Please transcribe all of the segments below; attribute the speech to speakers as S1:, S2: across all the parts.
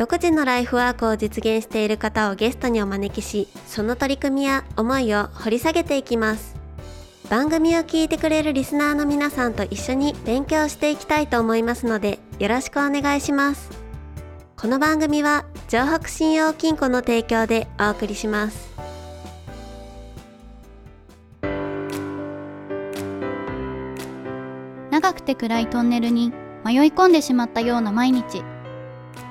S1: 独自のライフワークを実現している方をゲストにお招きしその取り組みや思いを掘り下げていきます。番組を聞いてくれるリスナーの皆さんと一緒に勉強していきたいと思いますのでよろしくお願いします。この番組は城北信用金庫の提供でお送りします。
S2: 長くて暗いトンネルに迷い込んでしまったような毎日。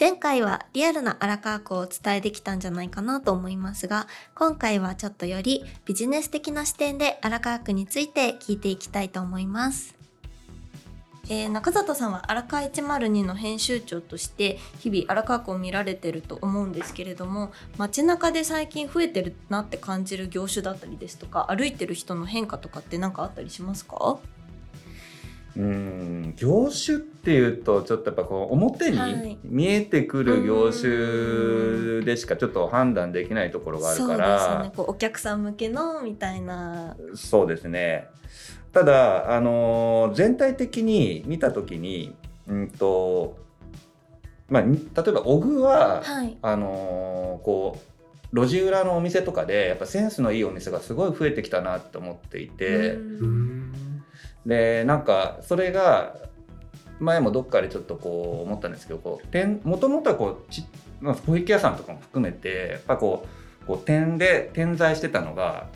S1: 前回はリアルな荒川区をお伝えできたんじゃないかなと思いますが今回はちょっとよりビジネス的な視点で荒川区について聞いていきたいと思います。えー中里さんは荒川102の編集長として日々荒川区を見られてると思うんですけれども街中で最近増えてるなって感じる業種だったりですとか歩いてる人の変化とかって何かあったりしますか？
S3: うん。業種っていうとちょっとやっぱこう表
S1: はい。
S3: に見えてくる業種でしかちょっと判断できないところがあるか
S1: そうですよ
S3: ら
S1: ね。こうお客さん向けのみたいな。
S3: そうですね。ただあのー全体的に見た時にうんとまあに例えば小具は、
S1: はい。
S3: あのーこう路地裏のお店とかでやっぱセンスのいいお店がすごい増えてきたなと思っていて。
S1: うん
S3: でなんかそれが前もどっかでちょっとこう思ったんですけどこう点もともとはこうちまあ小池屋さんとかも含めてやっぱこうこう点で点在してたのが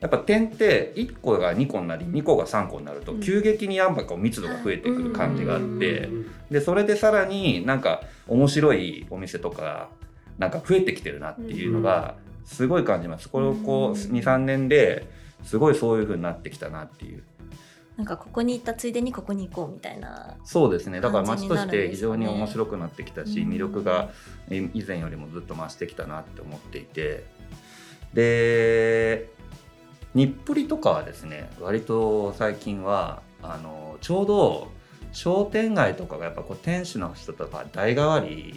S3: やっぱ点って1個が2個になり2個が3個になると
S1: うん
S3: 急激にやっぱこう密度が増えてくる感じがあってでそれでさらになんか面白いお店とかなんか増えてきてるなっていうのがすごい感じます。これをこう
S1: うん
S3: 23年ですごいそういう風になってきたなっていう。
S1: なんかここに行ったついでにここに行こうみたいな
S3: そうですね。だから街として非常に面白くなってきたし、
S1: うん。
S3: 魅力がえ以前よりもずっと増してきたなって思っていて。で日暮里とかはですね割と最近はあのちょうど商店街とかがやっぱこう店主の人とか代替わり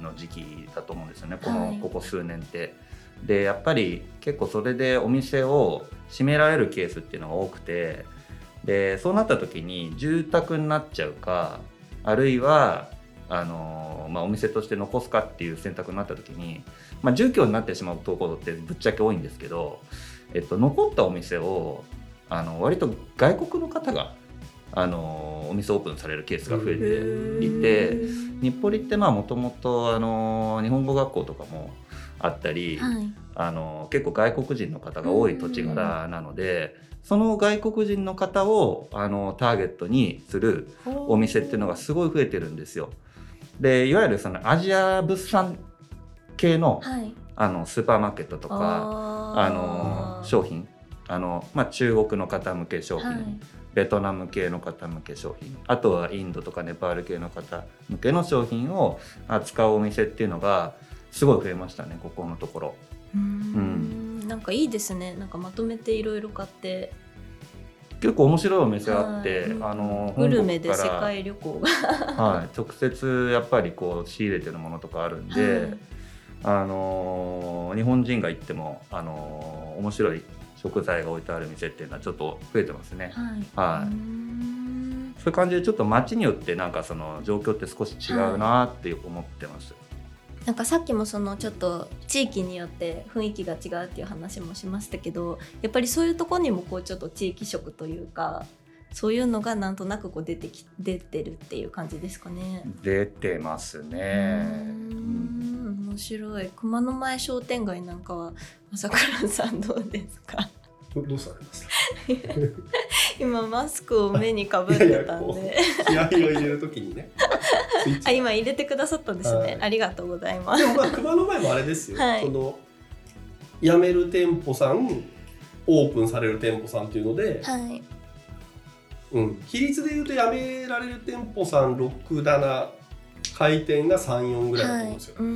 S3: の時期だと思うんですよね。この、
S1: はい。
S3: ここ数年って。でやっぱり結構それでお店を閉められるケースっていうのが多くてでそうなった時に住宅になっちゃうかあるいはあの、まあ、お店として残すかっていう選択になった時に、まあ、住居になってしまうところってぶっちゃけ多いんですけど、えっと、残ったお店をあの割と外国の方があのお店オープンされるケースが増えていて日暮里ってまあもともとあの日本語学校とかもあったり、
S1: はい。
S3: あの結構外国人の方が多い土地柄なので、その外国人の方をあのターゲットにするお店っていうのがすごい増えてるんですよ。でいわゆるそのアジア物産系の,、
S1: はい。
S3: あのスーパーマーケットとか
S1: あ
S3: あの商品。あの、まあ、中国の方向け商品、
S1: はい。
S3: ベトナム系の方向け商品あとはインドとかネパール系の方向けの商品を扱うお店っていうのがすごい増えましたねここのところ。
S1: うーんなんかいいですね。なんかまとめていろいろ買って。
S3: 結構面白いお店あって、
S1: はい。
S3: あの
S1: グルメで世界旅行が。
S3: はい、直接やっぱりこう仕入れてるものとかあるんで、
S1: はい。
S3: あのー日本人が行っても、あのー面白い食材が置いてある店っていうのはちょっと増えてますね。
S1: はい。
S3: はい。そういう感じでちょっと街によってなんかその状況って少し違うなって思ってます。
S1: なんかさっきもそのちょっと地域によって雰囲気が違うっていう話もしましたけどやっぱりそういうところにもこうちょっと地域色というかそういうのがなんとなくこう出てき出てるっていう感じですかね。
S3: 出てます
S1: う
S3: ね。
S1: 面
S4: 白い。熊野前商店街なんかは朝倉さんどうですか？
S5: どどうされました？
S4: 今マスクを目にかぶってたん
S5: いやい
S4: で
S5: 気合を入れるときにね
S4: あ今入れてくださったんですね、
S5: はい。
S4: ありがとうございます。
S5: でもまあ熊の前もあれですよ、
S4: はい。
S5: その辞める店舗さんオープンされる店舗さんっていうので、
S4: はい。
S5: うん、比率でいうと辞められる店舗さん67回転が34ぐらいだと思うんですよ、
S4: うーん。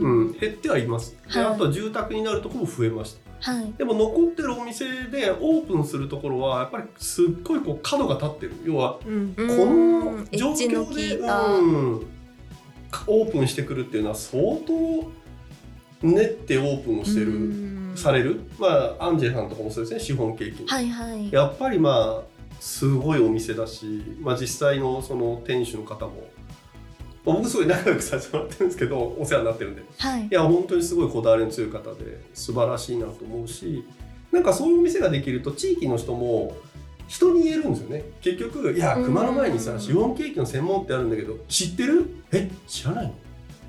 S5: うん、減ってはいます。で、
S4: はい。
S5: あとは住宅になるところも増えました
S4: はい。
S5: でも残ってるお店でオープンするところはやっぱりすっごいこう角が立ってる。要は
S4: うん。
S5: この状況で、うん、オープンしてくるっていうのは相当練ってオープンをしてる、
S4: うん。
S5: される。まあアンジェさんとかもそうですね。資本経験、
S4: はいはい。
S5: やっぱりまあすごいお店だし、まあ、実際のその店主の方もまあ僕すごい仲良くさせてもらってるんですけどお世話になってるんで。
S4: はい。
S5: いや本当にすごいこだわりの強い方で素晴らしいなと思うしなんかそういうお店ができると地域の人も人に言えるんですよね。結局いや
S4: うん。
S5: 熊の前にさシフォンケーキの専門ってあるんだけど知ってる？え知らないの？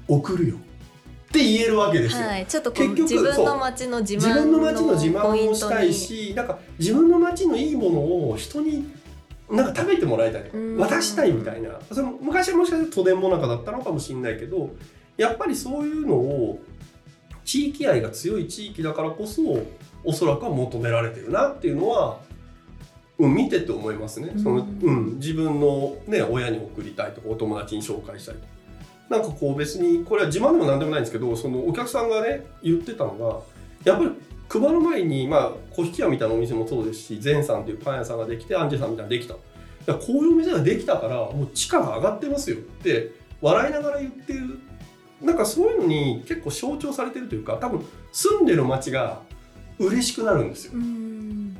S5: 送るよ。って言えるわけですよ、
S4: はい、ちょっと
S5: 結局
S4: 自分の街の自慢
S5: 自分の街の自慢をしたいしなんか自分の街のいいものを人になんか食べてもらいたい
S4: うん。
S5: 渡したいみたいな。その昔はもしかしたら都電もなかだったのかもしれないけどやっぱりそういうのを地域愛が強い地域だからこそおそらくは求められてるなっていうのは、うん、見てて思いますね。その
S4: うん
S5: うん、自分の、ね、親に送りたいとかお友達に紹介したいとか。なんかこう別にこれは自慢でも何でもないんですけどそのお客さんがね言ってたのがやっぱり熊の前に、まあ、小引き屋みたいなお店もそうですし善さんというパン屋さんができてアンジェさんみたいなのができた。いやこういうお店ができたからもう地価が上がってますよ。って笑いながら言ってるなんかそういうのに結構象徴されてるというか多分住んでる街が嬉しくなるんですよ。
S4: うん。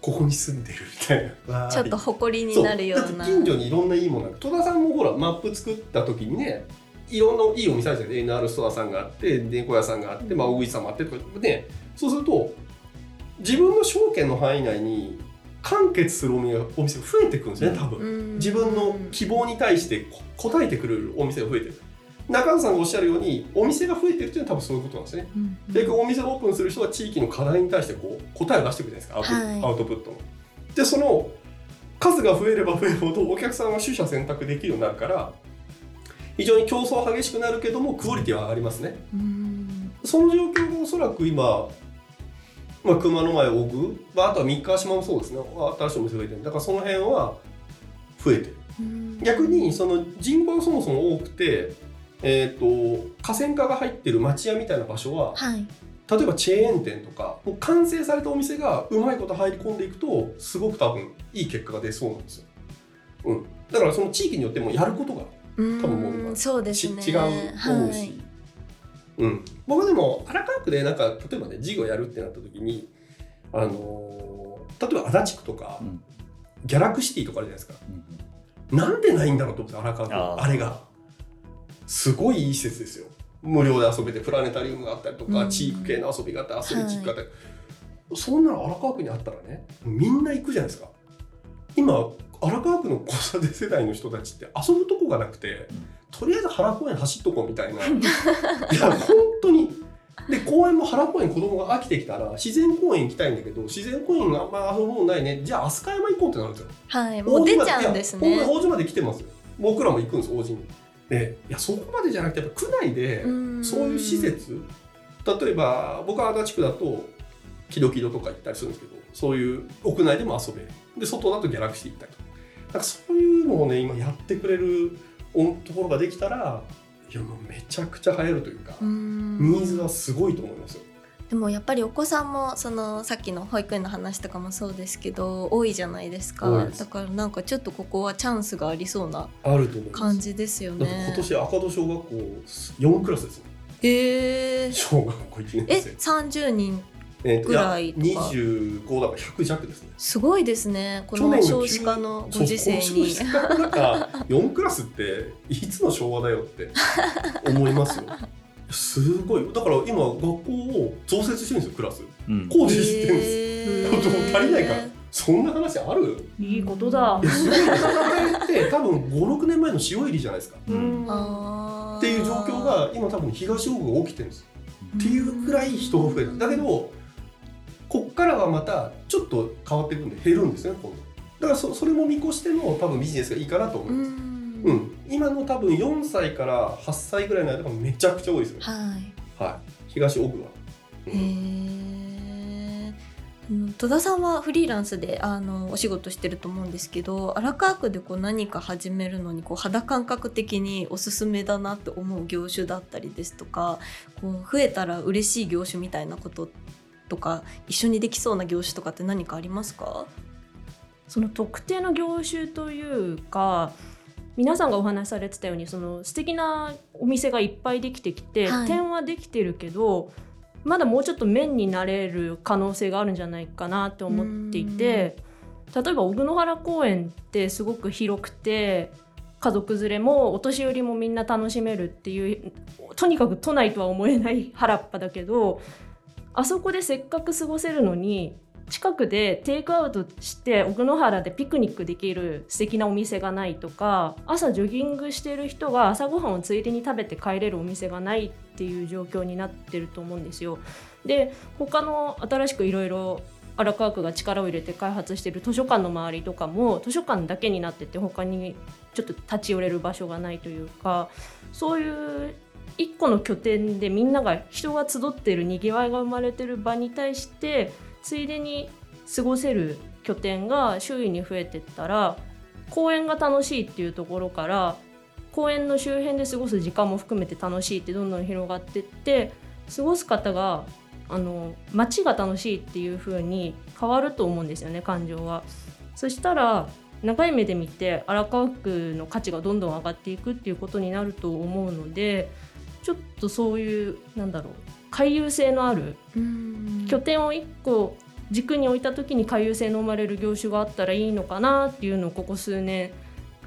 S5: ここに住んでるみた い。な
S4: ちょっと誇りになるような。
S5: 近所にいろんないいものが戸田さんもほらマップ作った時にねいろんないいお店あるじゃない。NR ストアさんがあって猫屋さんがあって、まあ、大口さんもあってとかねそうすると自分の証券の範囲内に完結するお店がお店が増えてくるんですね多分、
S4: うん。
S5: 自分の希望に対してこ答えてくれるお店が増えてる。中野さんがおっしゃるようにお店が増えてるっていうのは多分そういうことなんですね。
S4: うん。
S5: 結局お店をオープンする人は地域の課題に対してこう答えを出してくるじゃないですかアウト,、
S4: はい。
S5: アウトプットの。でその数が増えれば増えるほどお客さんは取捨選択できるようになるから非常に競争は激しくなるけどもクオリティは上がりますね。
S4: うん。
S5: その状況がおそらく今、まあ、熊野前大具、まあ、あとは三河島もそうですね。新しいお店が増えてる。だからその辺は増えてる。
S4: うん。
S5: 逆にその人口がそもそも多くて、えー、と河川化が入ってる町屋みたいな場所は
S4: はい。
S5: 例えばチェーン店とかもう完成されたお店がうまいこと入り込んでいくとすごく多分いい結果が出そうなんですよ、うん、だからその地域によってもやることが
S4: うん。
S5: 多分もう今
S4: そうです
S5: ち、
S4: ね
S5: 違うと思うし、
S4: はい
S5: うん、僕でも荒川区でなんか例えばね事業やるってなった時にあのー例えば足立区とか、
S3: うん。
S5: ギャラクシティとかあるじゃないですか。
S3: うん
S5: なんでないんだろうと思って荒川区。
S3: あー。
S5: あれが。すごいいい施設ですよ。無料で遊べてプラネタリウムがあったりとか、
S4: うん。
S5: 地域系の遊び方アスレチックがあったり、そんなの荒川区にあったらねみんな行くじゃないですか今荒川区の子育て世代の人たちって遊ぶとこがなくて、
S3: うん
S5: とりあえず原公園走っとこうみたいな。いや本当に。で公園も原公園子供が飽きてきたら自然公園行きたいんだけど自然公園があんま遊ぶもんないね。じゃあ飛鳥山行こうってなるんですよ。
S4: はいもう出ちゃうんですね。
S5: いやほんまで来てますよ。僕らも行くんです大島に。でいやそこまでじゃなくてやっぱ区内で
S4: ん。
S5: そういう施設。例えば僕は足立区だとキドキドとか行ったりするんですけどそういう屋内でも遊べる。で外だとギャラクシー行ったりとか。なんかそういうのをね今やってくれるおところができたらいやもうめちゃくちゃ流行るというか、
S4: うん。
S5: ニーズはすごいと思いますよ。
S4: でもやっぱりお子さんもそのさっきの保育園の話とかもそうですけど多いじゃないです
S5: 多
S4: か
S5: いです。
S4: だからなんかちょっとここはチャンスがありそうな
S5: あると思います。
S4: 感じですよね。
S5: 今年赤戸小学校4クラスですもん
S4: へえ
S5: 小学校1
S4: え
S5: 年生。
S4: 30人
S5: えーと
S4: ぐらいとか。
S5: や25だから100弱ですね。
S4: すごいですね。こ
S5: 去年の
S4: の少子化のご時世に。
S5: 少子化の中4クラスっていつの昭和だよって思いますよ。すごい。だから今学校を増設してるんですよクラス。
S3: うん。
S5: 工事してるんです、
S4: へー。
S5: 足りないから。そんな話ある？
S6: いいことだ。
S5: すごい戦いって多分56年前の塩入りじゃないですか。
S6: うん。
S4: あ
S5: っていう状況が今多分東大区が起きてるんです。っていうくらい人が増えるだけどこっからはまたちょっと変わっていくんで減るんですね今度。だからそそれも見越しての多分ビジネスがいいかなと思います、うん、今の多分4歳から8歳ぐらいの間がめちゃくちゃ多いですよ、
S4: はい。
S5: はい、東奥は、う
S4: へ
S5: ん
S4: え戸田さんはフリーランスであのお仕事してると思うんですけど荒川区でこう何か始めるのにこう肌感覚的におすすめだなって思う業種だったりですとかこう増えたら嬉しい業種みたいなこととか一緒にできそうな業種とかって何かありますか？
S6: その特定の業種というか皆さんがお話しされてたようにその素敵なお店がいっぱいできてきて、
S4: はい。
S6: 点はできてるけどまだもうちょっと面になれる可能性があるんじゃないかなって思っていて例えば小野原公園ってすごく広くて家族連れもお年寄りもみんな楽しめるっていうとにかく都内とは思えない原っぱだけどあそこでせっかく過ごせるのに近くでテイクアウトして奥野原でピクニックできる素敵なお店がないとか朝ジョギングしてる人が朝ごはんをついでに食べて帰れるお店がないっていう状況になってると思うんですよ。で他の新しくいろいろ荒川区が力を入れて開発してる図書館の周りとかも図書館だけになってて他にちょっと立ち寄れる場所がないというかそういう一個の拠点でみんなが人が集っているにぎわいが生まれてる場に対してついでに過ごせる拠点が周囲に増えてったら公園が楽しいっていうところから公園の周辺で過ごす時間も含めて楽しいってどんどん広がってって過ごす方があの街が楽しいっていう風に変わると思うんですよね感情は。そしたら長い目で見て荒川区の価値がどんどん上がっていくっていうことになると思うのでちょっとそういうなんだろう回遊性のある拠点を1個軸に置いた時に回遊性の生まれる業種があったらいいのかなっていうのをここ数年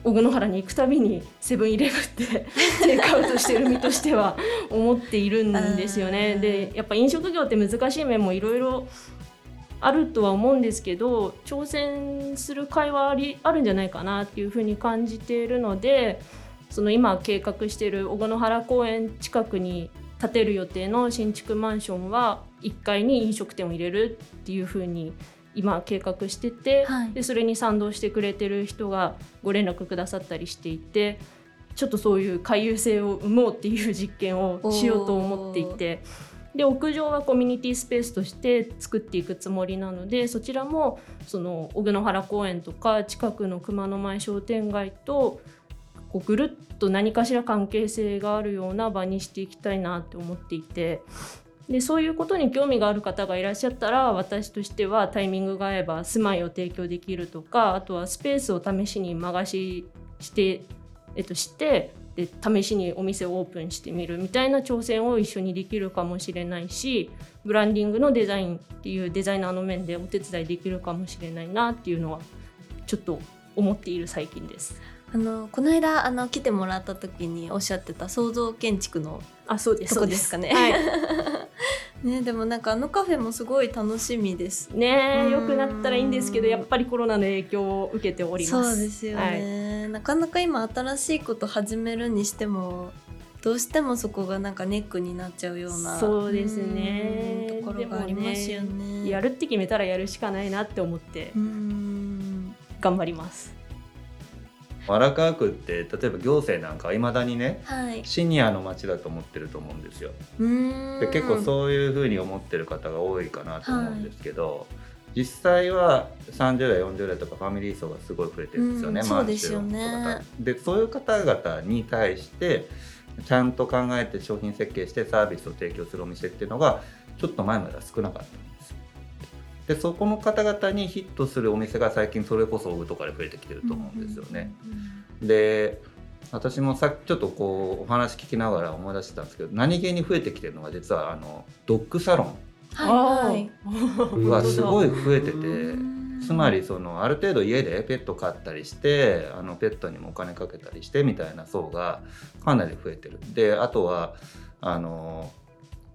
S6: 小野原に行くたびにセブンイレブンってテイクアウトしてる身としては思っているんですよね。でやっぱ飲食業って難しい面もいろいろあるとは思うんですけど挑戦する会はありあるんじゃないかなっていうふうに感じているのでその今計画している小野原公園近くに建てる予定の新築マンションは1階に飲食店を入れるっていうふうに今計画してて、
S4: はい
S6: でそれに賛同してくれてる人がご連絡くださったりしていてちょっとそういう回遊性を生もうっていう実験をしようと思っていて。で屋上はコミュニティスペースとして作っていくつもりなのでそちらもその小野原公園とか近くの熊野前商店街とこうぐるっと何かしら関係性があるような場にしていきたいなって思っていてでそういうことに興味がある方がいらっしゃったら私としてはタイミングが合えば住まいを提供できるとかあとはスペースを試しに間貸しして、えっと、してで試しにお店をオープンしてみるみたいな挑戦を一緒にできるかもしれないしブランディングのデザインっていうデザイナーの面でお手伝いできるかもしれないなっていうのはちょっと思っている最近です。
S4: あのこの間あの来てもらった時におっしゃってた創造建築の
S6: あそうです
S4: とこですかね。
S6: はい。
S4: ねでもなんかあのカフェもすごい楽しみです。
S6: ね良くなったらいいんですけどやっぱりコロナの影響を受けております。
S4: そうですよね、なかなか今新しいこと始めるにしてもどうしてもそこがなんかネックになっちゃうような
S6: そうですね。
S4: うんところがありますよね。
S6: やるって決めたらやるしかないなって思って
S4: うん。
S6: 頑張ります。
S3: 荒川区って例えば行政なんかはいまだにね
S4: はい。
S3: シニアの街だと思ってると思うんですよ。
S4: うん。
S3: で結構そういうふうに思ってる方が多いかなと思うんですけど、実際は30代40代とかファミリー層がすごい増えてるんですよね、
S4: うん
S3: マンション
S4: そうです
S3: でそういう方々に対してちゃんと考えて商品設計してサービスを提供するお店っていうのがちょっと前までは少なかった。んでそこの方々にヒットするお店が最近それこそオグとかで増えてきてると思うんですよね。で私もさっきちょっとこうお話聞きながら思い出してたんですけど何気に増えてきてるのが実はあのドッグサロ
S4: はいはい。
S3: ンがすごい増えてて
S4: うん。
S3: つまりそのある程度家でペット飼ったりしてあのペットにもお金かけたりしてみたいな層がかなり増えてる。であとはあの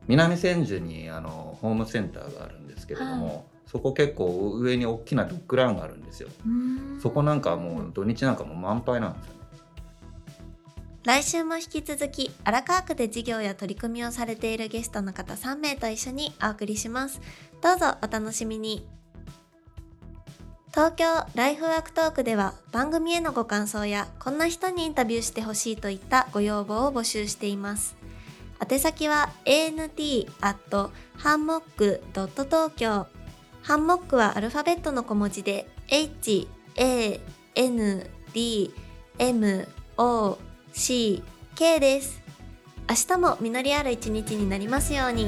S3: 南千住にあのホームセンターがあるんですけれども、そこ結構上に大きなドッグランがあるんですよ。
S4: うん
S3: そこなんかもう土日なんかもう満杯なんですよね。
S1: 来週も引き続き荒川区で事業や取り組みをされているゲストの方3名と一緒にお送りしますどうぞお楽しみに東京ライフワークトークでは番組へのご感想やこんな人にインタビューしてほしいといったご要望を募集しています宛先は ant アットハンモックドット東京ハンモックはアルファベットの小文字で h a n d m o c k です明日も実りある一日になりますように。